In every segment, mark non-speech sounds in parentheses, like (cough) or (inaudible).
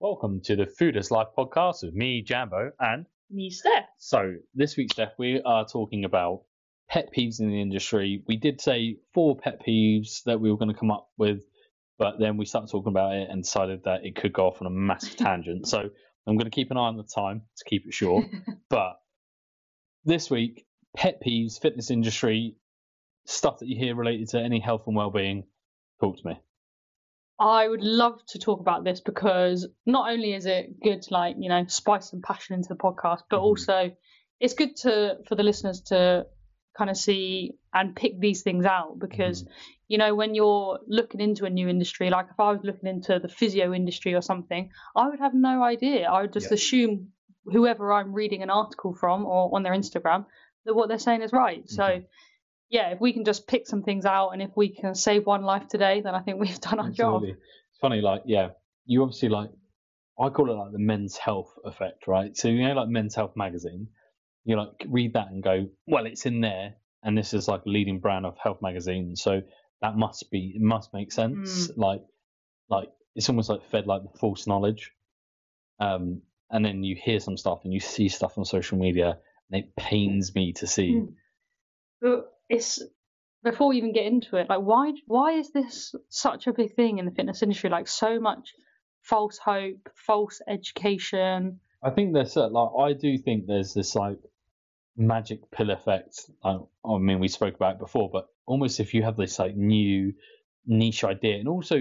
Welcome to the Food is Life podcast with me, Jambo, and Me, Steph. so this week, Steph, we are talking about pet peeves in the industry. We did say four pet peeves that we were going to come up with, but then we started talking about it and decided that it could go off on a massive (laughs) tangent. So I'm going to keep an eye on the time to keep it short. (laughs) but this week, pet peeves, fitness industry, stuff that you hear related to any health and well-being. Talk to me. I would love to talk about this because not only is it good to like, you know, spice some passion into the podcast, but Mhm. also it's good to for the listeners to kind of see and pick these things out because you know when you're looking into a new industry like if i was looking into the physio industry or something i would have no idea i would just Yeah. assume whoever i'm reading an article from or on their instagram that what they're saying is right so Mhm. Yeah if we can just pick some things out and if we can save one life today then i think (laughs) we've done our job Absolutely. It's funny, like, yeah, you obviously like, I call it like the men's health effect, right? So, you know, like Men's Health magazine, you like read that and go, well, it's in there, and this is like a leading brand of health magazine, so that must be, it must make sense. Like, like it's almost like fed like the false knowledge. Um, and then you hear some stuff and you see stuff on social media, and it pains me to see. Mm. But it's before we even get into it, like why why is this such a big thing in the fitness industry? Like so much false hope, false education. I think there's a- like I do think there's this like magic pill effect. I, I mean, we spoke about it before, but almost if you have this like new niche idea, and also,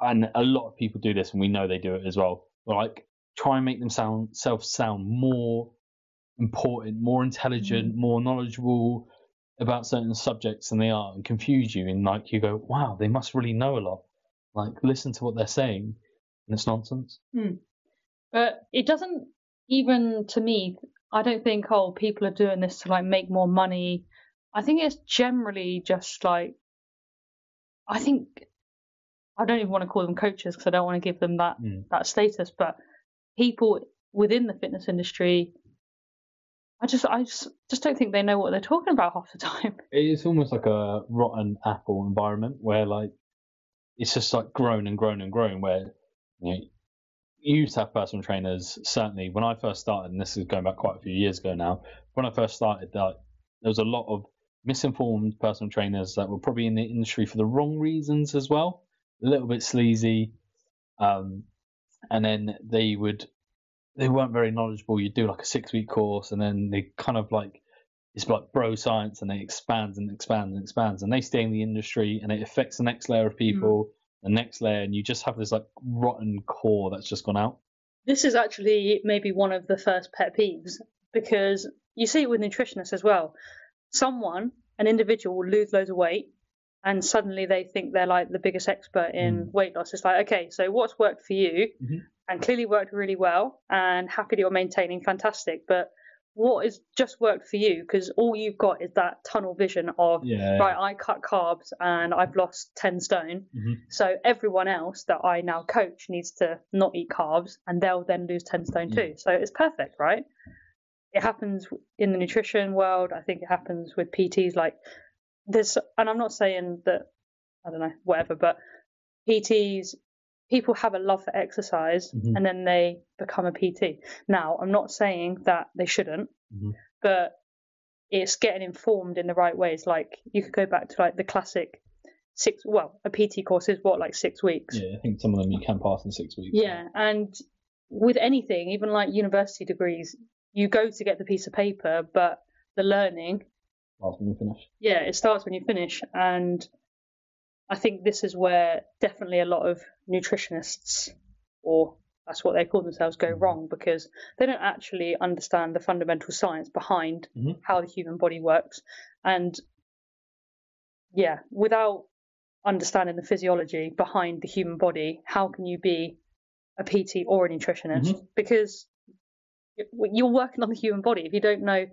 and a lot of people do this, and we know they do it as well. Like try and make them sound self sound more important, more intelligent, mm. more knowledgeable about certain subjects than they are, and confuse you. And like you go, wow, they must really know a lot. Like listen to what they're saying, and it's nonsense. But it doesn't even to me, I don't think oh people are doing this to like make more money. I think it's generally just like I think I don't even want to call them coaches because I don't want to give them that Mm. that status, but people within the fitness industry I just I just, just don't think they know what they're talking about half the time. (laughs) it's almost like a rotten apple environment where like it's just like grown and grown and grown where you know you used to have personal trainers certainly when i first started and this is going back quite a few years ago now when i first started like, there was a lot of misinformed personal trainers that were probably in the industry for the wrong reasons as well a little bit sleazy um, and then they would they weren't very knowledgeable you'd do like a six week course and then they kind of like it's like bro science and they expands and expands and expands and they stay in the industry and it affects the next layer of people the next layer and you just have this like rotten core that's just gone out This is actually maybe one of the first pet peeves because you see it with nutritionists as well. Someone, an individual, will lose loads of weight and suddenly they think they're like the biggest expert in weight loss. It's like, okay, so what's worked for you Mhm. And clearly worked really well and happy that you're maintaining, fantastic. But what has just worked for you? Because all you've got is that tunnel vision of, yeah right, I cut carbs and I've lost 10 stone. Mhm. So everyone else that I now coach needs to not eat carbs, and they'll then lose 10 stone too. So it's perfect, right? It happens in the nutrition world. I think it happens with PTs. Like there's, and I'm not saying that I don't know, whatever, but PTs, people have a love for exercise, Mhm. and then they become a PT. Now, I'm not saying that they shouldn't, Mhm. but it's getting informed in the right ways. Like you could go back to like the classic six. Well, a PT course is what like six weeks. yeah i think some of them you can pass in six weeks Yeah, and with anything, even like university degrees, you go to get the piece of paper, but the learning, last when you finish yeah, it starts when you finish. And I think this is where definitely a lot of nutritionists, or that's what they call themselves, go wrong because they don't actually understand the fundamental science behind Mhm. how the human body works. And yeah, without understanding the physiology behind the human body, how can you be a PT or a nutritionist? Because you're working on the human body. If you don't know,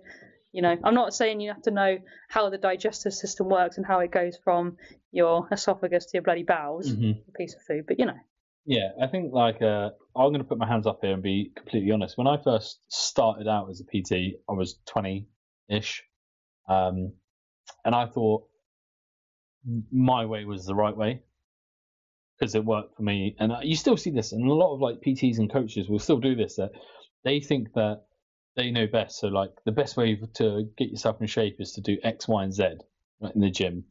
you know, I'm not saying you have to know how the digestive system works and how it goes from your esophagus to your bloody bowels, Mhm. a piece of food, but you know, Yeah, I think like uh, I'm going to put my hands up here and be completely honest. When I first started out as a PT, I was 20-ish, um, and I thought my way was the right way. because it worked for me. And uh, you still see this, and a lot of like PTs and coaches will still do this. That they think that they know best. So like the best way to get yourself in shape is to do X, Y, and Z in the gym,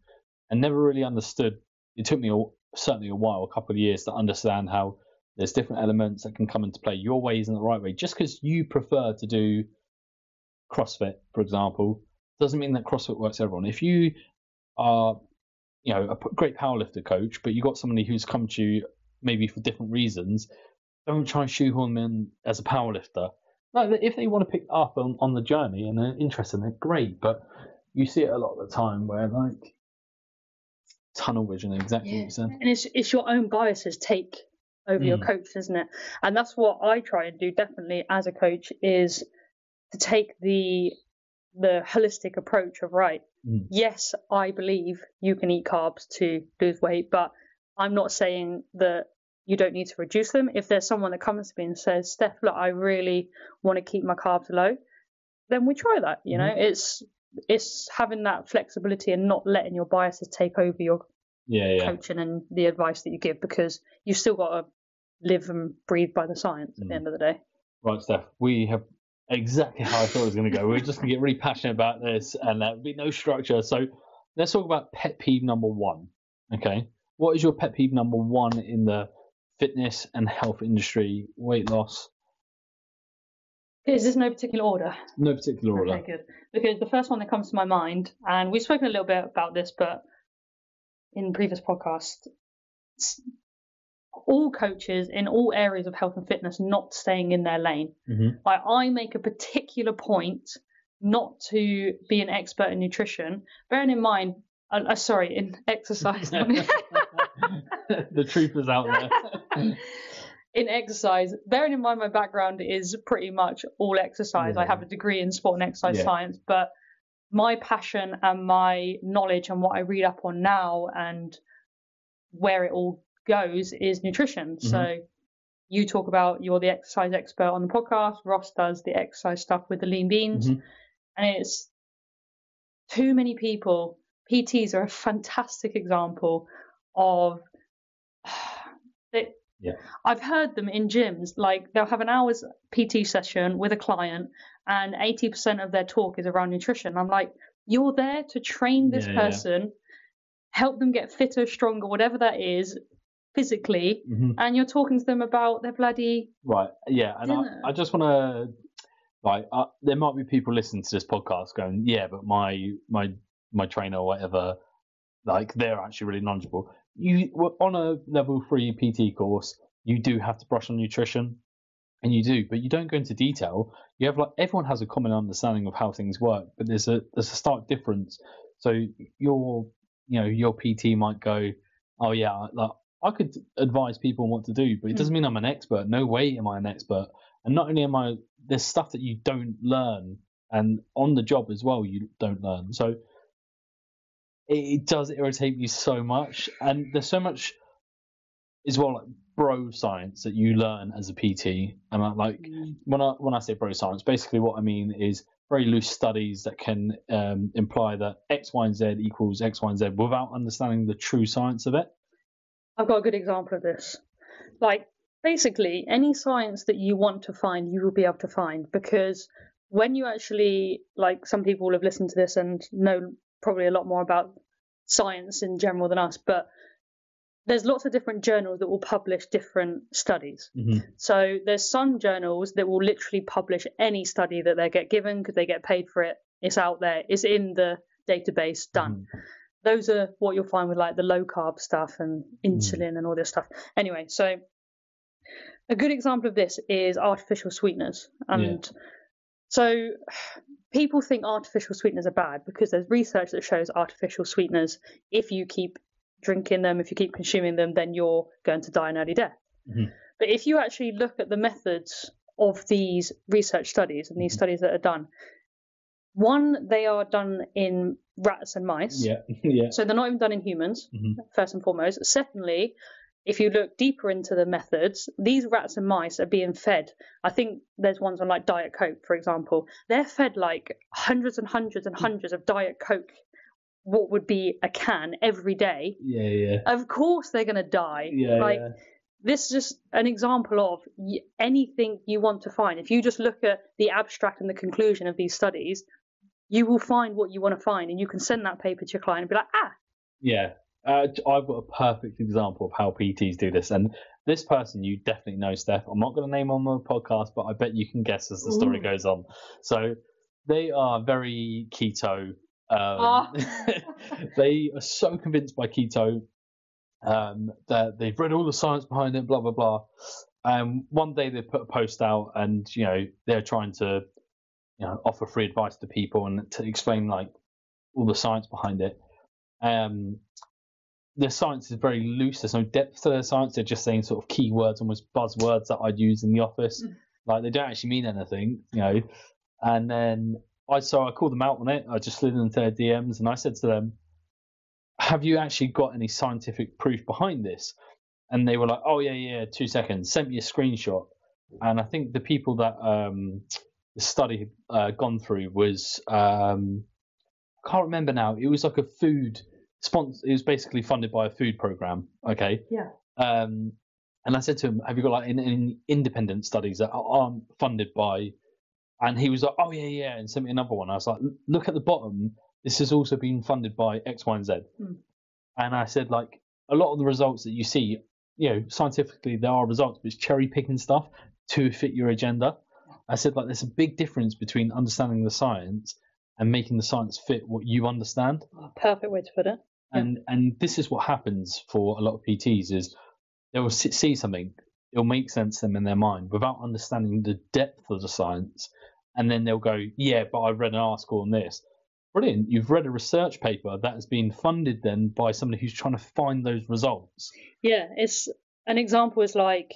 and never really understood. It took me a, certainly a while, a couple of years, to understand how there's different elements that can come into play. Your way isn't the right way. Just because you prefer to do CrossFit, for example, doesn't mean that CrossFit works for everyone. If you are, you know, a great powerlifter coach, but you got somebody who's come to you maybe for different reasons, don't try and shoehorn them in as a powerlifter. No, if they want to pick up on, on the journey and they're interested in it, great. But you see it a lot of the time where like tunnel vision, exactly yeah. what you said. And it's it's your own biases take over mm. your coach, isn't it? And that's what I try and do definitely as a coach is to take the the holistic approach of right. Mm. Yes, I believe you can eat carbs to lose weight, but I'm not saying that you don't need to reduce them. If there's someone that comes to me and says, Steph, look, I really want to keep my carbs low, then we try that. You know, mm-hmm. it's it's having that flexibility and not letting your biases take over your yeah, yeah. coaching and the advice that you give because you've still got to live and breathe by the science at mm. the end of the day. Right, Steph. We have exactly how I thought it was going to go. We're just going to get really passionate about this and there'll be no structure. So let's talk about pet peeve number one. Okay. What is your pet peeve number one in the fitness and health industry, weight loss? Is this no particular order? No particular order. Okay, good. Because the first one that comes to my mind, and we've spoken a little bit about this, but in previous podcasts, all coaches in all areas of health and fitness not staying in their lane. Mm-hmm. Like I make a particular point not to be an expert in nutrition, bearing in mind, uh, uh, sorry, in (laughs) exercise. (laughs) the truth is out there. (laughs) (laughs) in exercise, bearing in mind my background is pretty much all exercise. Yeah. I have a degree in sport and exercise yeah. science, but my passion and my knowledge and what I read up on now and where it all goes is nutrition. Mm-hmm. So you talk about you're the exercise expert on the podcast. Ross does the exercise stuff with the lean beans, mm-hmm. and it's too many people. PTs are a fantastic example of. (sighs) Yeah. I've heard them in gyms, like they'll have an hour's PT session with a client, and 80% of their talk is around nutrition. I'm like, you're there to train this yeah, person, yeah. help them get fitter, stronger, whatever that is, physically, mm-hmm. and you're talking to them about their bloody right. Yeah, and I, I, just want to like uh, there might be people listening to this podcast going, yeah, but my my my trainer or whatever, like they're actually really knowledgeable. You on a level three PT course, you do have to brush on nutrition, and you do, but you don't go into detail. You have like everyone has a common understanding of how things work, but there's a there's a stark difference. So your you know your PT might go, oh yeah, like I could advise people what to do, but it doesn't hmm. mean I'm an expert. No way am I an expert. And not only am I, there's stuff that you don't learn, and on the job as well, you don't learn. So it, it does irritate me so much, and there's so much as well, like bro science that you learn as a PT. And I, like mm. when I when I say bro science, basically what I mean is very loose studies that can um, imply that X, Y, and Z equals X, Y, and Z without understanding the true science of it. I've got a good example of this. Like, basically, any science that you want to find, you will be able to find because when you actually, like, some people will have listened to this and know probably a lot more about science in general than us, but there's lots of different journals that will publish different studies. Mm-hmm. So there's some journals that will literally publish any study that they get given because they get paid for it. It's out there. It's in the database. Done. Mm-hmm those are what you'll find with like the low carb stuff and insulin mm. and all this stuff. Anyway, so a good example of this is artificial sweeteners. And yeah. so people think artificial sweeteners are bad because there's research that shows artificial sweeteners, if you keep drinking them, if you keep consuming them, then you're going to die an early death. Mm-hmm. But if you actually look at the methods of these research studies and these mm-hmm. studies that are done, one, they are done in rats and mice. Yeah, (laughs) yeah. So they're not even done in humans, mm-hmm. first and foremost. Secondly, if you look deeper into the methods, these rats and mice are being fed. I think there's ones on like Diet Coke, for example. They're fed like hundreds and hundreds and hundreds of Diet Coke what would be a can every day, Yeah, yeah. of course they're going to die. Yeah, like yeah. this is just an example of anything you want to find. If you just look at the abstract and the conclusion of these studies, you will find what you want to find, and you can send that paper to your client and be like, ah, Yeah, uh, I've got a perfect example of how PTs do this, and this person you definitely know, Steph. I'm not going to name on the podcast, but I bet you can guess as the story Ooh. goes on. So they are very keto. Um, Ah. (laughs) (laughs) they are so convinced by keto um, that they've read all the science behind it, blah blah blah. Um, one day they put a post out, and you know they're trying to, you know, offer free advice to people and to explain like all the science behind it. Um, the science is very loose. There's no depth to the science. They're just saying sort of keywords, almost buzzwords that I'd use in the office. Mm. Like they don't actually mean anything, you know. And then I so I called them out on it. I just slid into their DMs and I said to them, "Have you actually got any scientific proof behind this?" And they were like, "Oh yeah, yeah, two seconds." Sent me a screenshot, and I think the people that um, the study had uh, gone through was um, I can't remember now. It was like a food sponsor. It was basically funded by a food program. Okay. Yeah. Um, and I said to him, "Have you got like any independent studies that aren't funded by?" And he was like, "Oh yeah, yeah," and sent me another one. I was like, "Look at the bottom. This has also been funded by X, Y, and Z." Hmm. And I said, like, a lot of the results that you see, you know, scientifically there are results, but it's cherry picking stuff to fit your agenda. I said, like, there's a big difference between understanding the science and making the science fit what you understand. perfect way to put it. Yeah. And and this is what happens for a lot of PTs is they will see something, it'll make sense to them in their mind without understanding the depth of the science, and then they'll go, yeah, but I've read an article on this. Brilliant, you've read a research paper that has been funded then by somebody who's trying to find those results. Yeah, it's an example is like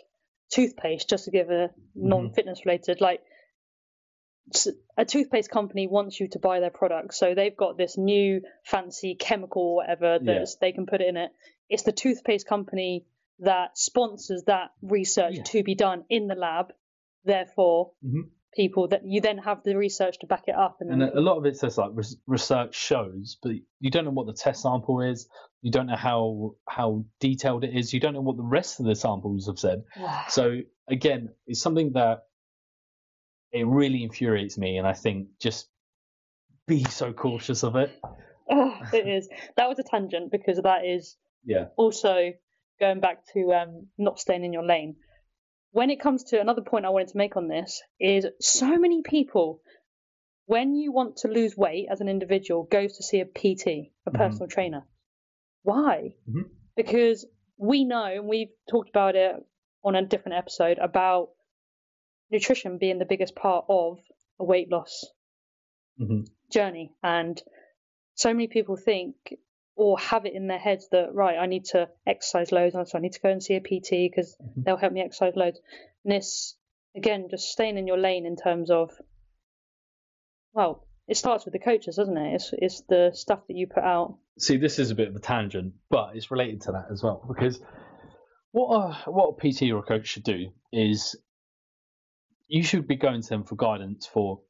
toothpaste, just to give a Mm-hmm. non-fitness related, like a toothpaste company wants you to buy their product, so they've got this new fancy chemical or whatever that Yeah. they can put in it. It's the toothpaste company that sponsors that research Yeah. to be done in the lab. Therefore, Mhm. people that you then have the research to back it up, and, And a a lot of it says like research shows, but you don't know what the test sample is. You don't know how how detailed it is. You don't know what the rest of the samples have said. So again, it's something that it really infuriates me, and I think just be so cautious of it. Oh, it is. That was a tangent because that is Yeah. also going back to um, not staying in your lane. When it comes to another point I wanted to make on this is so many people, when you want to lose weight as an individual, goes to see a PT, a Mhm. personal trainer. Why? Mhm. Because we know, and we've talked about it on a different episode about nutrition being the biggest part of a weight loss hmm journey. And so many people think or have it in their heads that right i need to exercise loads and so i need to go and see a pt because Mhm. they'll help me exercise loads. And this again just staying in your lane in terms of well it starts with the coaches doesn't it? It's, it's the stuff that you put out. See, this is a bit of a tangent, but it's related to that as well because what a what a PT or a coach should do is you should be going to them for guidance for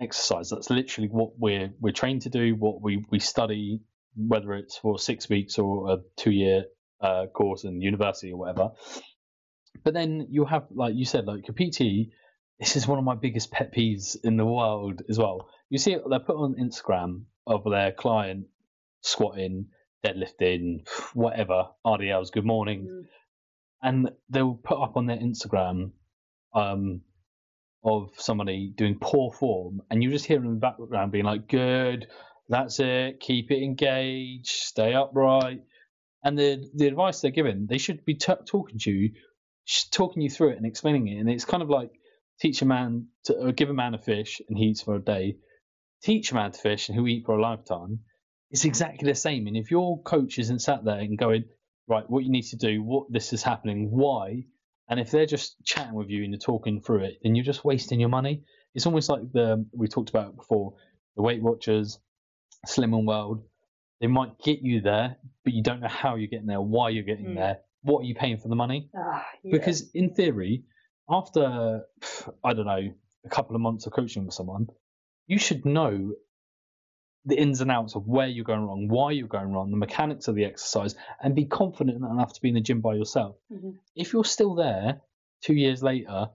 exercise. That's literally what we're we're trained to do, what we we study, whether it's for six weeks or a two year uh, course in university or whatever. But then you have, like you said, like your PT. This is one of my biggest pet peeves in the world as well. You see it, they put on Instagram of their client squatting, deadlifting, whatever, RDLs, good morning, and they'll put up on their Instagram um, of somebody doing poor form, and you just hear them in the background being like, "Good, that's it, keep it engaged, stay upright." And the the advice they're giving, they should be t- talking to you, talking you through it and explaining it. And it's kind of like teach a man to give a man a fish and he eats for a day. Teach a man to fish and he'll eat for a lifetime. It's exactly the same. And if your coach isn't sat there and going, right, what you need to do, what this is happening, why, and if they're just chatting with you and you're talking through it, then you're just wasting your money. It's almost like the we talked about before, the Weight Watchers, Slimming World. They might get you there, but you don't know how you're getting there, why you're getting Mm. there, what are you paying for the money? Ah, yeah. Because in theory, after I don't know a couple of months of coaching with someone, you should know the ins and outs of where you're going wrong, why you're going wrong, the mechanics of the exercise, and be confident enough to be in the gym by yourself. Mhm. If you're still there two years later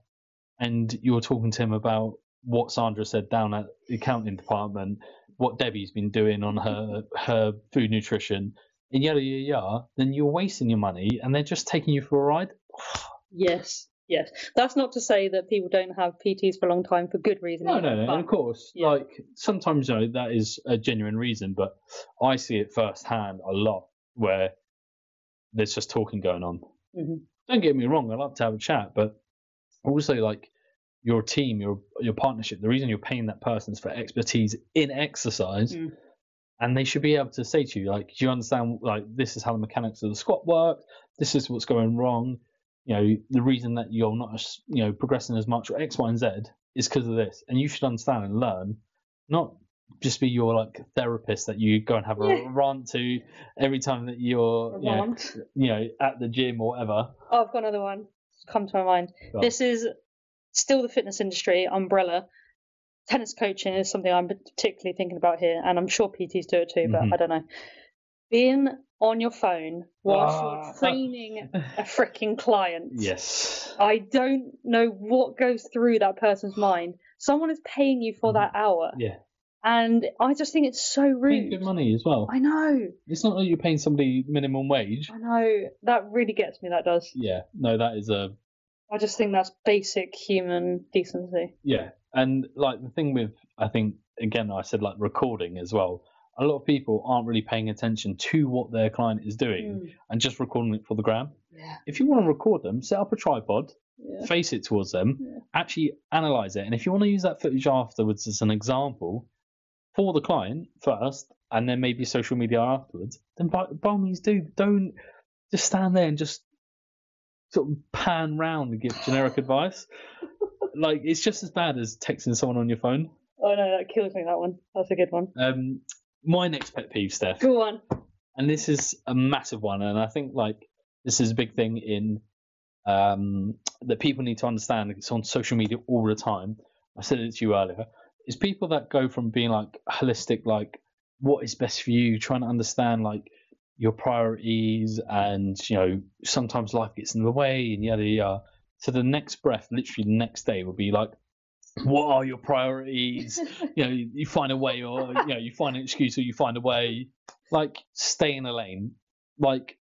and you're talking to him about what Sandra said down at the accounting department, what Debbie's been doing on her her food nutrition, and yada yada yada, then you're wasting your money and they're just taking you for a ride. (sighs) Yes, yes. That's not to say that people don't have PTs for a long time for good reason. No, no, no. but- And of course, yeah. like sometimes you know that is a genuine reason, but I see it firsthand a lot where there's just talking going on. Mhm. Don't get me wrong, I love to have a chat, but also like your team, your your partnership, the reason you're paying that person is for expertise in exercise. Mm. And they should be able to say to you, like, do you understand? Like, this is how the mechanics of the squat work. This is what's going wrong. You know, the reason that you're not, as- you know, progressing as much or X, Y, and Z is because of this. And you should understand and learn, not just be your like therapist that you go and have a Yeah. rant to every time that you're, you know, you know, at the gym or whatever. Oh, I've got another one. It's come to my mind. Go on. This is still the fitness industry umbrella. Tennis coaching is something I'm particularly thinking about here, and I'm sure PTs do it too, but Mhm. I don't know. Being on your phone whilst Ah. you're training a freaking client. Yes. I don't know what goes through that person's mind. Someone is paying you for that hour, Yeah. and I just think it's so rude. Paying good money as well. I know, It's not that you're paying somebody minimum wage. I know. That really gets me. That does. Yeah. No, that is a I just think that's basic human decency. Yeah, and like the thing with I think again I said like recording as well. A lot of people aren't really paying attention to what their client is doing Mm. and just recording it for the gram. Yeah. If you want to record them, set up a tripod, Yeah. face it towards them, Yeah. actually analyze it, and if you want to use that footage afterwards as an example for the client first, and then maybe social media afterwards, then by, by all means do. Don't just stand there and just sort of pan round and give generic (laughs) advice. Like it's just as bad as texting someone on your phone. Oh no, that kills me. That one. That's a good one. Um, my next pet peeve, Steph, Go on. and this is a massive one, and I think like this is a big thing in um, that people need to understand. It's on social media all the time. I said it to you earlier. Is people that go from being like holistic, like what is best for you, trying to understand like your priorities, and you know sometimes life gets in the way, and yada yada. So the next breath, literally the next day, will be like, what are your priorities? (laughs) you know, you, you find a way, or you know, you find an excuse, or you find a way. Like, stay in a lane. Like,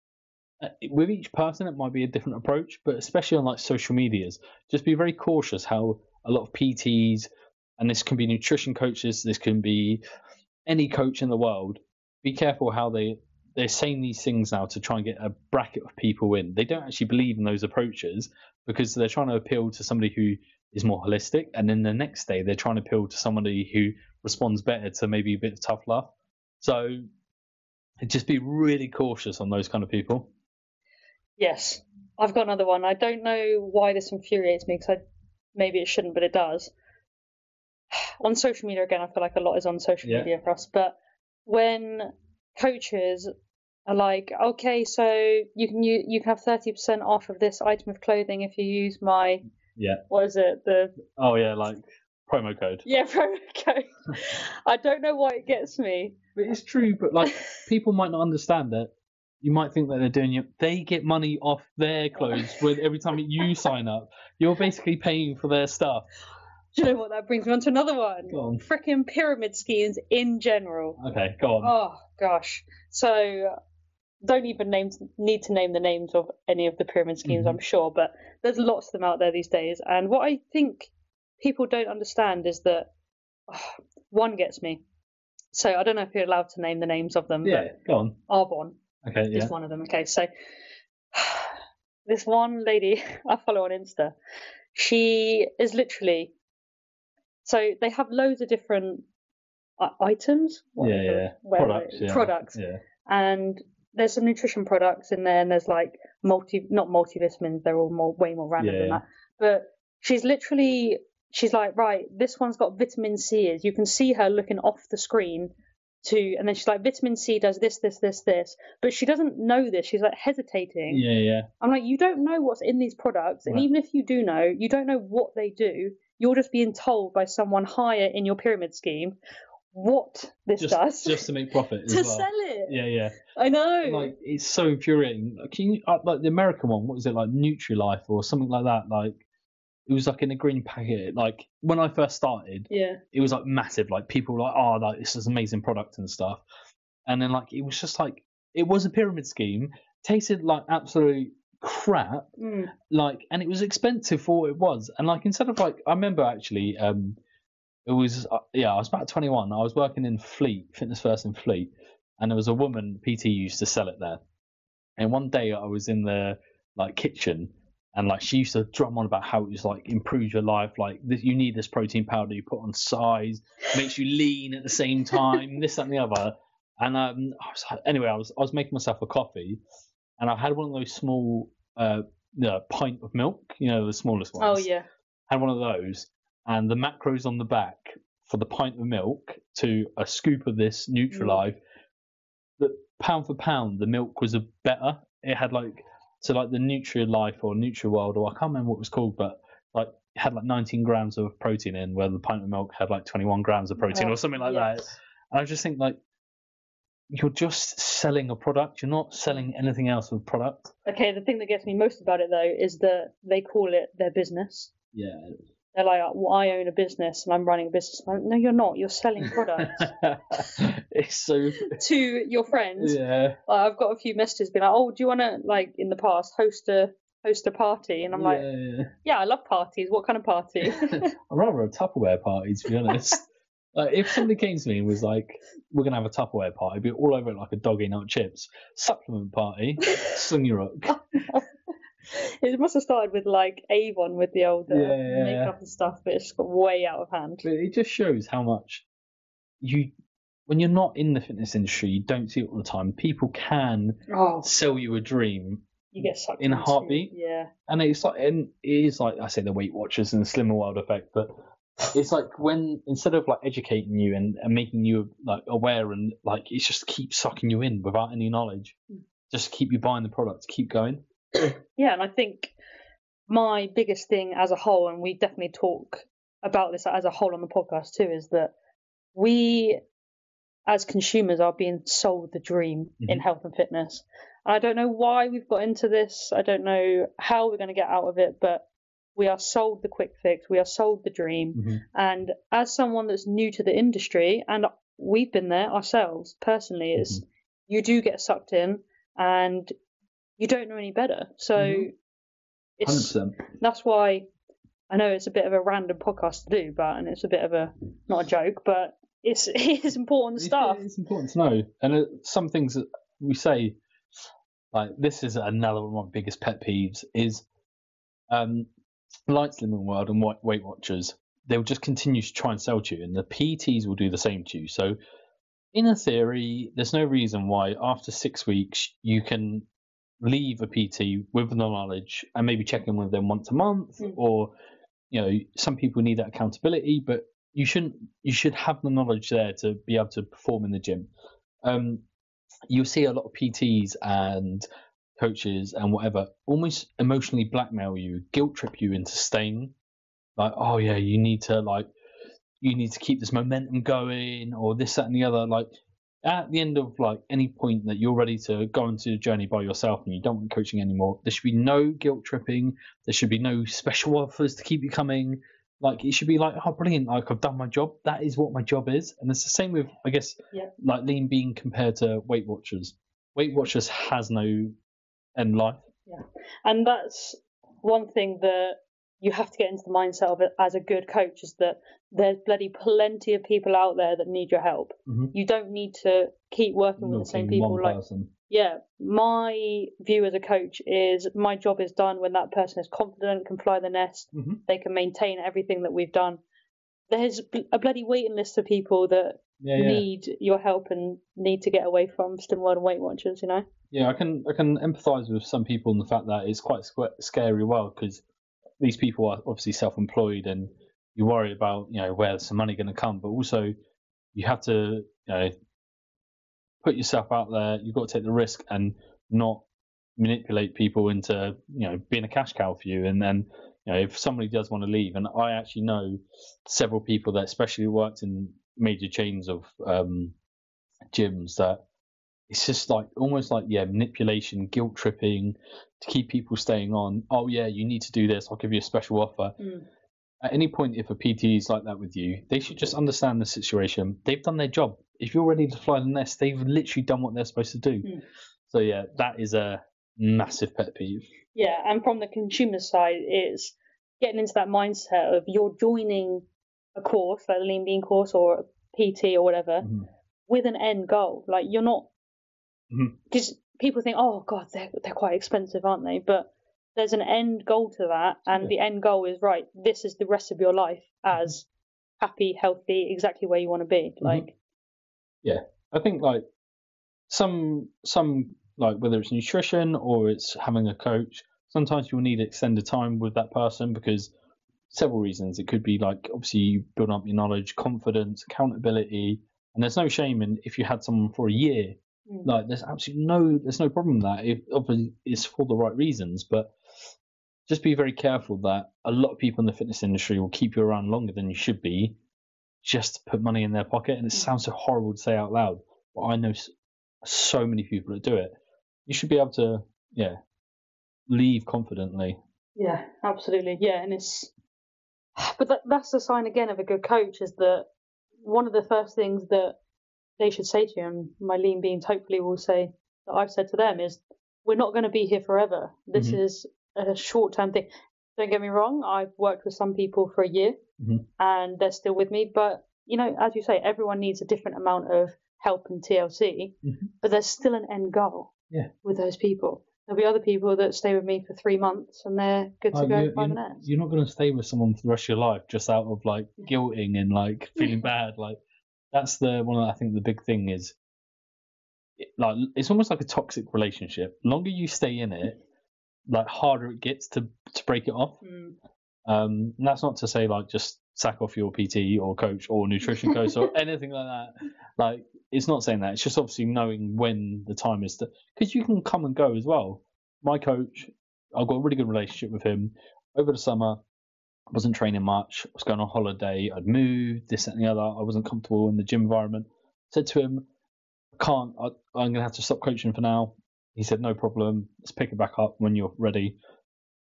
uh, with each person, it might be a different approach, but especially on like social medias, just be very cautious how a lot of PTs, and this can be nutrition coaches, this can be any coach in the world. Be careful how they they're saying these things now to try and get a bracket of people in. They don't actually believe in those approaches because they're trying to appeal to somebody who is more holistic, and then the next day they're trying to appeal to somebody who responds better to maybe a bit of tough love. So just be really cautious on those kind of people. Yes, I've got another one. I don't know why this infuriates me because I maybe it shouldn't, but it does. (sighs) On social media again, I feel like a lot is on social Yeah. media for us. But when coaches are like, okay, so you can you, you can have thirty percent off of this item of clothing if you use my Yeah. what is it the Oh yeah, like promo code. yeah (laughs) promo code. I don't know why it gets me. But it's true, but like people might not understand that. You might think that they're doing it. They get money off their clothes when every time you sign up. You're basically paying for their stuff. Do you know what that brings me on to another one? Go on. Freaking pyramid schemes in general. Okay, go on. Oh gosh. So don't even name need to name the names of any of the pyramid schemes, Mhm. I'm sure, but there's lots of them out there these days. And what I think people don't understand is that oh, (sighs) one gets me. So I don't know if you're allowed to name the names of them, yeah, go on. but Arbonne Okay, yeah. is one of them. Okay, so (sighs) this one lady (laughs) I follow on Insta, she is literally so they have loads of different uh, items. Yeah, yeah. Products, yeah. products, Yeah. and there's some nutrition products in there, and there's like multi, not multivitamins. They're all more, way more random than that. But she's literally, she's like, right, this one's got vitamin C. You can see her looking off the screen to, and then she's like, vitamin C does this, this, this, this. But she doesn't know this. She's like hesitating. Yeah, yeah. I'm like, you don't know what's in these products, and Right. even if you do know, you don't know what they do. You're just being told by someone higher in your pyramid scheme what this just, does just to make profit (laughs) to well. sell it. Yeah, yeah. I know. Like it's so infuriating. Like, can you, uh, like the American one, what was it like Nutri-Life or something like that? Like it was like in a green packet. Like when I first started, yeah. it was like massive. Like people were like, oh, like this is amazing product and stuff. And then like it was just like it was a pyramid scheme. Tasted like absolute crap. Mm. Like and it was expensive for what it was. And like instead of like I remember actually, um, it was uh, yeah I was about 21. I was working in Fleet Fitness First in Fleet, and there was a woman PT used to sell it there. And one day I was in the like kitchen and like she used to drum on about how it was like improves your life like this, you need this protein powder you put on size makes you lean at the same time this that, and the other and um I was like, anyway I was I was making myself a coffee and I had one of those small uh the pint of milk you know the smallest ones. Oh ones yeah. had one of those and the macros on the back for the pint of milk to a scoop of this Nutrilife the pound for pound the milk was a better. It had like so like the Nutrilife or NutriWorld or I can't remember what it was called but like it had like 19 grams of protein in where the pint of milk had like 21 grams of protein Oh, or something like that. And I just think like you're just selling a product. You're not selling anything else with product. Okay, the thing that gets me most about it though is that they call it their business. yeah They're like, oh, well, I own a business and I'm running a business. Like, no, you're not. You're selling (laughs) products (laughs) it's so (laughs) to your friends. yeah Like, I've got a few messages being like, oh, do you want to like in the past host a host a party? And I'm like, yeah, yeah. yeah, I love parties. What kind of party? I'd rather a Tupperware party, to be honest. like, if somebody came to me and was like, "We're gonna have a Tupperware party," I'd be all over it like a dog eating out chips. Supplement party, sling your hook. It must have started with like Avon with the old uh, Yeah, makeup and stuff, but it's got way out of hand. But it just shows how much you, when you're not in the fitness industry, you don't see it all the time. People can Oh, sell you a dream, you get sucked In a heartbeat? Yeah. and it's like, and it is like I say, the Weight Watchers and the Slimming World effect, but. It's like when instead of like educating you and, and making you like aware and like it's just keep sucking you in without any knowledge, Mm. just keep you buying the products, keep going. (clears throat) Yeah, and I think my biggest thing as a whole, and we definitely talk about this as a whole on the podcast too, is that we as consumers are being sold the dream in Mhm. health and fitness. And I don't know why we've got into this. I don't know how we're going to get out of it, but we are sold the quick fix. We are sold the dream. Mhm. And as someone that's new to the industry, and we've been there ourselves personally, is you do get sucked in and you don't know any better. So Mhm. it's 100%. that's why I know it's a bit of a random podcast to do, but and it's a bit of a not a joke, but it's (laughs) it is important stuff. It's, it's important to know. And uh, some things that we say, like this is another one of my biggest pet peeves, is um, Light Slimming World and Weight Weight Watchers. They'll just continue to try and sell to you, and the PTs will do the same to you. So, in a theory, there's no reason why after six weeks you can leave a PT with the knowledge and maybe check in with them once a month, Mm. or you know, some people need that accountability, but you shouldn't. You should have the knowledge there to be able to perform in the gym. Um, you'll see a lot of PTs and coaches and whatever almost emotionally blackmail you, guilt trip you into staying. Like, oh yeah, you need to like, you need to keep this momentum going, or this, that, and the other. Like, at the end of like any point that you're ready to go into the journey by yourself and you don't want coaching anymore, there should be no guilt tripping. There should be no special (laughs) offers to keep you coming. Like it should be like, oh, brilliant! Like I've done my job. That is what my job is, and it's the same with, I guess, Yeah. like lean being compared to Weight Watchers. Weight Watchers has no end life. Yeah, And that's one thing that you have to get into the mindset of it as a good coach is that there's bloody plenty of people out there that need your help. Mhm. You don't need to keep working with the same people. Like, person. yeah, my view as a coach is my job is done when that person is confident, can fly the nest, Mhm. they can maintain everything that we've done. There's a bloody waiting list of people that Yeah, yeah. need your help and need to get away from Slimming World and Weight Watchers, you know? Yeah, I can I can empathise with some people in the fact that it's quite squ- scary world because these people are obviously self-employed and you worry about you know where's the money going to come, but also you have to you know put yourself out there. You've got to take the risk and not manipulate people into you know being a cash cow for you. And then you know if somebody does want to leave, and I actually know several people that especially worked in major chains of um, gyms that it's just like almost like yeah manipulation, guilt tripping to keep people staying on. Oh yeah, you need to do this. I'll give you a special offer. Mm. At any point, if a PT is like that with you, they should just understand the situation. They've done their job. If you're ready to fly the nest, they've literally done what they're supposed to do. Mm. So yeah, that is a massive pet peeve. Yeah, and from the consumer side, it's getting into that mindset of you're joining a course, like the Lean Bean course or a PT or whatever, Mhm. with an end goal. Like you're not, Mm-hmm. Because people think, oh god, they're they're quite expensive, aren't they? But there's an end goal to that, and Yeah. the end goal is right. This is the rest of your life mm-hmm. as happy, healthy, exactly where you want to be. Mm-hmm. Like, Yeah. I think like some some like whether it's nutrition or it's having a coach, sometimes you'll need extended time with that person because several reasons. It could be like obviously you build up your knowledge, confidence, accountability, and there's no shame in if you had someone for a year. Mm. Like there's absolutely no there's no problem with that. If obviously it's for the right reasons, but just be very careful that a lot of people in the fitness industry will keep you around longer than you should be just to put money in their pocket. And it Mm. sounds so horrible to say out loud, but I know so many people that do it. You should be able to, yeah, leave confidently. Yeah, absolutely. Yeah, and it's but that, that's the sign again of a good coach is that one of the first things that they should say to you, and my lean beans hopefully will say that I've said to them is, we're not going to be here forever. This Mhm. is a short term thing. Don't get me wrong, I've worked with some people for a year Mhm. and they're still with me, but you know, as you say, everyone needs a different amount of help and TLC, Mhm. but there's still an end goal Yeah. with those people. There'll be other people that stay with me for three months and they're good to Like, go you're, five minutes. you're not going to stay with someone for the rest of your life just out of like guilting and like feeling bad. Like that's the one. I think the big thing is, it, like it's almost like a toxic relationship. longer you stay in it, like harder it gets to to break it off. Mm. Um, and that's not to say like just sack off your PT or coach or nutrition coach or (laughs) anything like that. Like it's not saying that. It's just obviously knowing when the time is to because you can come and go as well. My coach, I've got a really good relationship with him. Over the summer, I wasn't training much. I was going on holiday. I'd moved this that, and the other. I wasn't comfortable in the gym environment. said to him, I can't. I, I'm going to have to stop coaching for now. He said, no problem. Let's pick it back up when you're ready.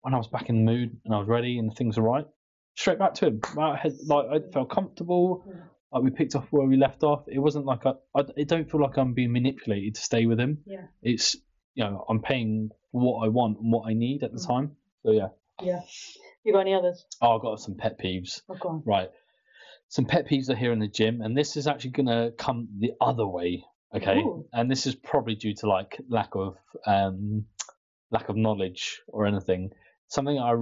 When I was back in the mood and I was ready and things were right, straight back to him. I like I felt comfortable. Like we picked off where we left off. It wasn't like I, I. It don't feel like I'm being manipulated to stay with him. Yeah. It's you know I'm paying for what I want and what I need at the Mm. time. So yeah. Yeah. You got any others? Oh, I've got some pet peeves. Oh, go on. Right. Some pet peeves are here in the gym, and this is actually going to come the other way. Okay. Ooh. And this is probably due to like lack of um, lack of knowledge or anything. Something I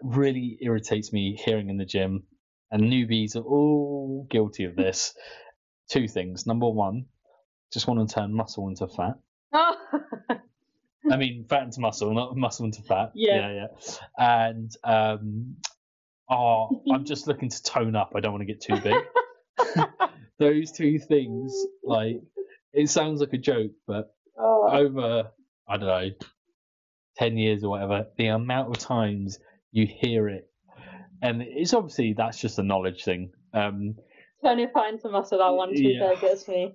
really irritates me hearing in the gym, and newbies are all guilty of this. (laughs) Two things. Number one, just want to turn muscle into fat. (laughs) I mean, fat into muscle, not muscle into fat. Yeah. yeah, yeah. And um, oh, I'm just looking to tone up. I don't want to get too big. (laughs) (laughs) Those two things, like, it sounds like a joke, but oh. over, I don't know, 10 years or whatever, the amount of times you hear it, and it's obviously that's just a knowledge thing. Um, fat into muscle, that one too Yeah. there gets me.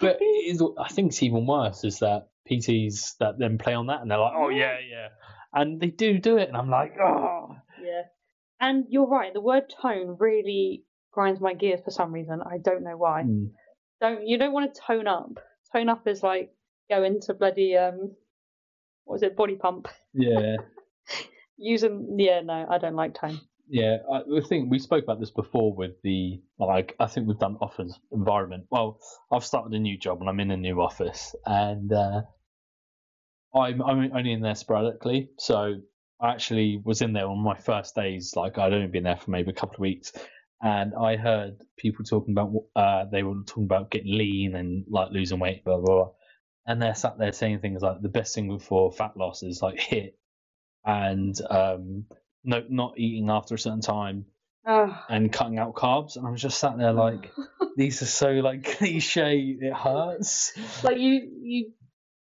But (laughs) I think it's even worse is that PTs that then play on that and they're like, oh, yeah, yeah. And they do do it, and I'm like, oh. yeah. And you're right, the word tone really grinds my gears for some reason. I don't know why. Mm. Don't you don't want to tone up. Tone up is like go into bloody um what was it, body pump. Yeah. (laughs) Using yeah, no, I don't like tone. Yeah, I I think we spoke about this before with the like. I think we've done office environment. Well, I've started a new job and I'm in a new office, and uh, I'm I'm only in there sporadically. So I actually was in there on my first days. Like I'd only been there for maybe a couple of weeks, and I heard people talking about uh, they were talking about getting lean and like losing weight, blah blah. blah. And they're sat there saying things like the best thing for fat loss is like (laughs) HIIT and um, no, not eating after a certain time Oh, and cutting out carbs. And I was just sat there like, these are so like (laughs) cliche, it hurts. like you you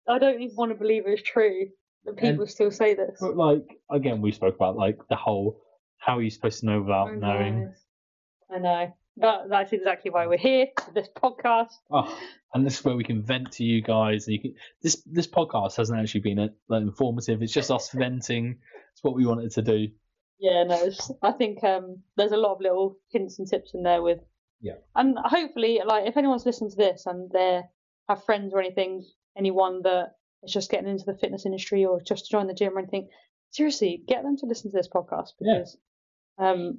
I don't even want to believe it's true that people still say this. But like, again, we spoke about like the whole how are you supposed to know without I knowing? know. I know. That, that's exactly why we're here. This podcast. Oh, and this is where we can vent to you guys. And you can, this this podcast hasn't actually been a, like, informative. It's just us (laughs) venting. It's what we wanted to do. Yeah, no, it's, I think um, there's a lot of little hints and tips in there with. Yeah. And hopefully, like, if anyone's listening to this and they have friends or anything, anyone that is just getting into the fitness industry or just to join the gym or anything, seriously, get them to listen to this podcast because um,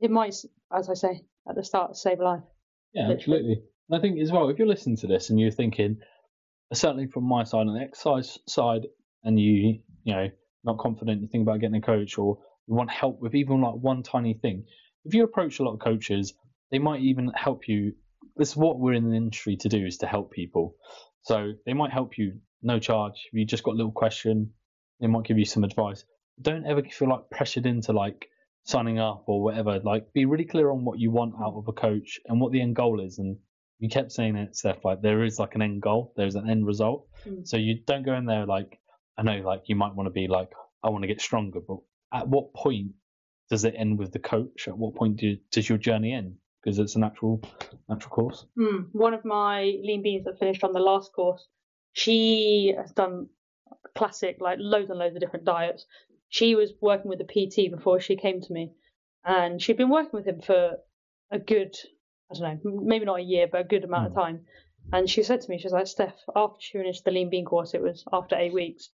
it might, as I say at the start, to save a life. Yeah, Literally. absolutely. And I think as well, if you're listening to this and you're thinking, certainly from my side on the exercise side, and you you know not confident, you think about getting a coach or you want help with even like one tiny thing. If you approach a lot of coaches, they might even help you. This is what we're in the industry to do is to help people. So they might help you no charge. If you just got a little question, they might give you some advice. Don't ever feel like pressured into like signing up or whatever. Like be really clear on what you want out of a coach and what the end goal is. And you kept saying it, Steph, like there is like an end goal, there's an end result. Mm. So you don't go in there like I know like you might want to be like, I want to get stronger, but at what point does it end with the coach? At what point do, does your journey end? Because it's a natural natural course. Mm, one of my lean beans that finished on the last course, she has done classic, like loads and loads of different diets. She was working with a PT before she came to me, and she'd been working with him for a good, I don't know, maybe not a year, but a good amount of Mm. time. And she said to me, she was like, Steph, after she finished the lean bean course, it was after eight weeks,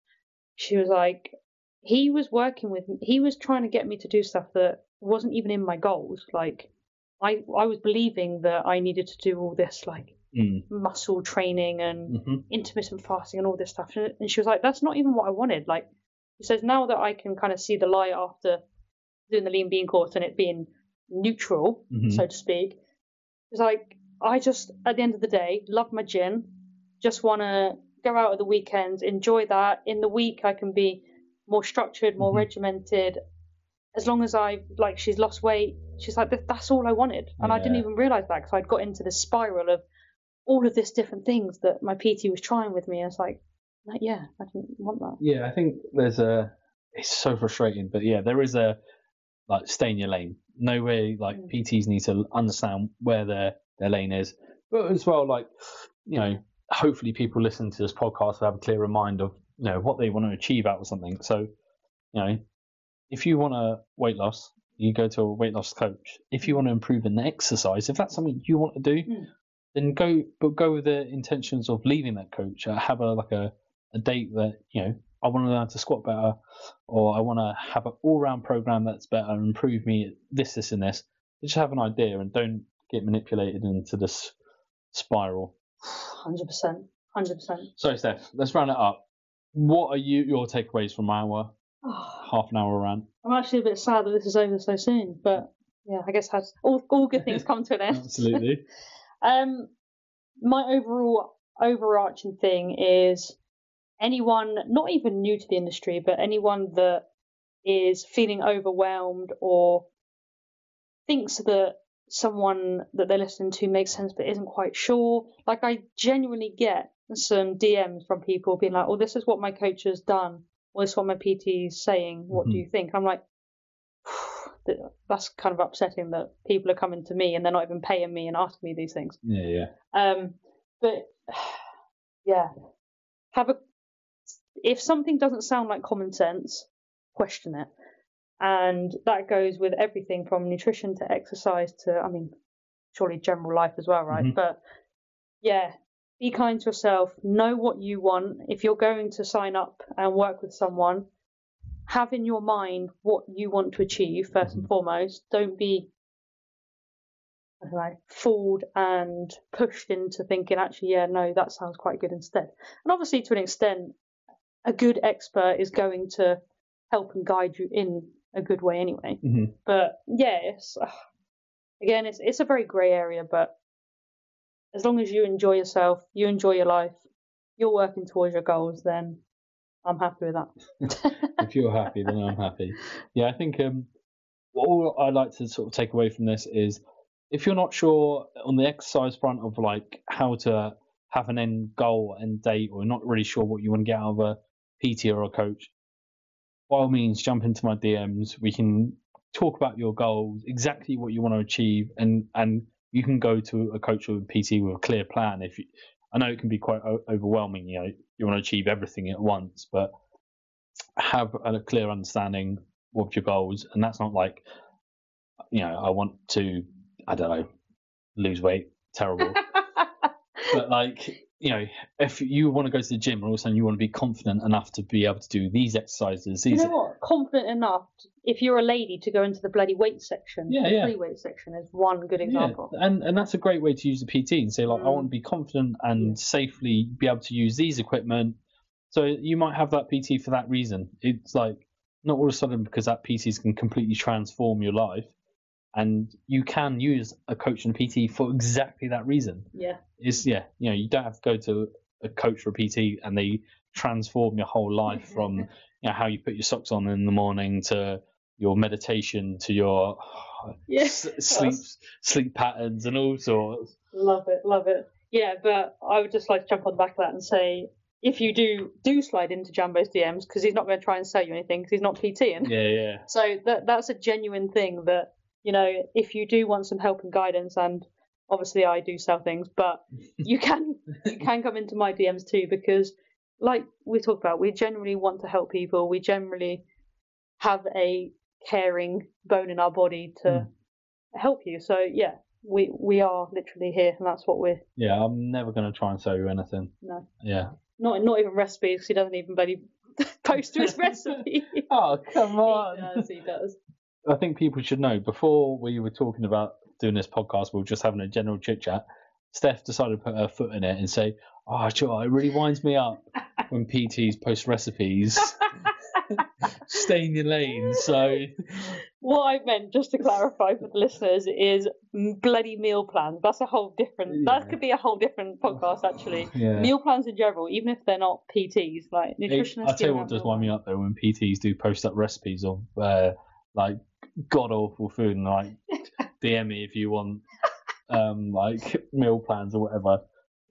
she was like, he was working with me, he was trying to get me to do stuff that wasn't even in my goals. Like, I, I was believing that I needed to do all this, like, Mm. muscle training and hmm intermittent fasting and all this stuff. And she was like, that's not even what I wanted. Like, she says, now that I can kind of see the light after doing the lean bean course and it being neutral, Mhm. so to speak, it's like, I just, at the end of the day, love my gym, just want to go out at the weekends, enjoy that. In the week, I can be more structured, more Mhm. regimented. As long as I, like, she's lost weight, she's like, that's all I wanted. And I didn't even realize that because I'd got into this spiral of all of this different things that my PT was trying with me. I was like, "No, yeah, I didn't want that. Yeah, I think there's a. It's so frustrating, but yeah, there is a like stay in your lane. No way. Like Mm. PTs need to understand where their their lane is, but as well, like you know, hopefully people listen to this podcast will have a clearer mind of you know what they want to achieve out of something. So, you know, if you want to weight loss, you go to a weight loss coach. If you want to improve in exercise, if that's something you want to do, Mm. then go, but go with the intentions of leaving that coach. Uh, have a like a, a date that you know I want to learn to squat better, or I want to have an all-round program that's better, and improve me this, this, and this. Just have an idea and don't get manipulated into this spiral. 100%. 100%. So, Steph, let's round it up. What are you your takeaways from our half an hour rant? I'm actually a bit sad that this is over so soon, but yeah, I guess has all, all good things come to an end. Absolutely. (laughs) Um, my overall overarching thing is anyone, not even new to the industry, but anyone that is feeling overwhelmed or thinks that someone that they're listening to makes sense but isn't quite sure. Like I genuinely get some DMs from people being like, "Oh, this is what my coach has done, or this is what my PT is saying. What do Mhm. you think?" I'm like, (sighs) that's kind of upsetting that people are coming to me and they're not even paying me and asking me these things. Yeah, yeah. Um, but (sighs) yeah, have a if something doesn't sound like common sense, question it, and that goes with everything from nutrition to exercise to I mean, surely general life as well, right? Mhm. But yeah, be kind to yourself. Know what you want. If you're going to sign up and work with someone, have in your mind what you want to achieve 1st and Mhm. foremost. Don't be I don't know, fooled and pushed into thinking, actually, yeah, no, that sounds quite good instead. And obviously, to an extent, a good expert is going to help and guide you in a good way anyway. hmm But yeah, it's, uh, again, it's it's a very grey area. But as long as you enjoy yourself, you enjoy your life, you're working towards your goals, then I'm happy with that. (laughs) if you're happy, then I'm happy. Yeah, I think um, all I'd like to sort of take away from this is if you're not sure on the exercise front of like how to have an end goal, and date, or not really sure what you want to get out of a PT or a coach, by all means, jump into my DMs. We can talk about your goals, exactly what you want to achieve, and and you can go to a coach or a PT with a clear plan. If you, I know it can be quite o- overwhelming, you know, you want to achieve everything at once, but have a clear understanding of your goals, and that's not like, you know, I want to, I don't know, lose weight, terrible, (laughs) but like you know, if you want to go to the gym and all of a sudden you want to be confident enough to be able to do these exercises, You these know what? Confident enough, if you're a lady, to go into the bloody weight section. Yeah, the yeah. free weight section is one good example. Yeah, and and that's a great way to use the PT and say like I Mm. want to be confident and safely be able to use these equipment. So you might have that PT for that reason. It's like not all of a sudden because that PT can completely transform your life, and you can use a coach and a PT for exactly that reason. Yeah. It's yeah, you know you don't have to go to a coach or a PT and they transform your whole life (laughs) from you know how you put your socks on in the morning to your meditation to your (laughs) Yeah. s- sleep sleep patterns and all sorts. Love it, love it. Yeah, but I would just like to jump on the back of that and say, if you do do slide into Jambo's DMs, because he's not going to try and sell you anything, because he's not PTing. Yeah, yeah. So that that's a genuine thing that you know, if you do want some help and guidance, and obviously I do sell things, but (laughs) you can you can come into my DMs too because, like we talked about, we generally want to help people. We generally have a caring bone in our body to Mm. help you. So yeah, we we are literally here, and that's what we're Yeah, I'm never going to try and sell you anything. no Yeah. not not even recipes. 'cause He doesn't even bloody (laughs) post his (laughs) recipe. Oh, come on. he does. He does. I think people should know before we were talking about doing this podcast, we were just having a general chit chat. Steph decided to put her foot in it and say, Oh, sure, it really winds me up when PTs post recipes. (laughs) Stay in your lane. So, What I meant, just to clarify for the listeners, is bloody meal plans. That's a whole different. Yeah. That could be a whole different podcast, actually. (sighs) yeah. Meal plans in general, even if they're not PTs, like It- nutritionists. I'll tell you what does wind me up though when PTs do post up recipes of uh, like god awful food and like DM me if you want um like meal plans or whatever.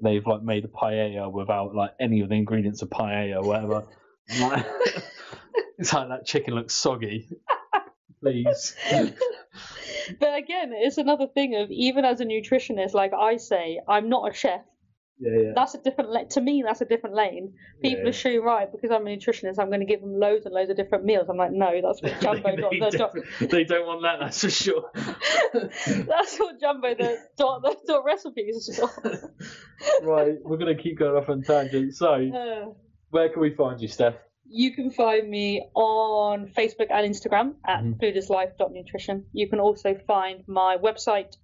They've like made a paella without like any of the ingredients of paella or whatever. (laughs) It's like that chicken looks soggy. Please. (laughs) but again, it's another thing of even as a nutritionist, like I say, I'm not a chef. Yeah, yeah. That's a different. La- to me, that's a different lane. People Yeah. assume, right, because I'm a nutritionist, I'm going to give them loads and loads of different meals. I'm like, no, that's what (laughs) Jambo they, the don't, they don't want that, that's for sure. (laughs) That's what Jambo the dot the dot recipes (laughs) right, we're gonna keep going off on tangents. So, Uh, where can we find you, Steph? You can find me on Facebook and Instagram at Mhm. foodislife.nutrition. You can also find my website,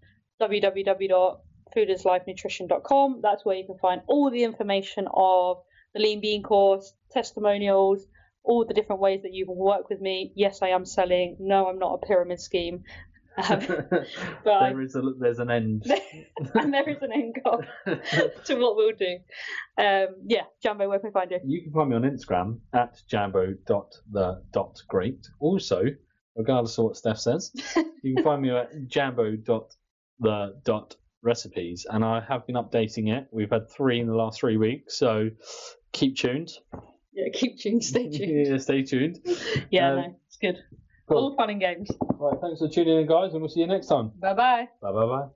www.foodislifenutrition.com. That's where you can find all the information of the Lean Bean course, testimonials, all the different ways that you can work with me. Yes, I am selling. No, I'm not a pyramid scheme. (laughs) Um, I- there is a there's an end. (laughs) and there is an end goal (laughs) to what we'll do. Um, yeah, Jambo, where can we find you? you can find me on Instagram at jambo.the.great. Also, regardless of what Steph says, you can find me at jambo.the.recipes, and I have been updating it. We've had three in the last three weeks, so keep tuned. Yeah, keep tuned, stay (laughs) tuned. yeah, stay tuned. Yeah, Um, no, it's good. Cool. All fun and games. Right, thanks for tuning in, guys, and we'll see you next time. Bye bye. Bye bye bye.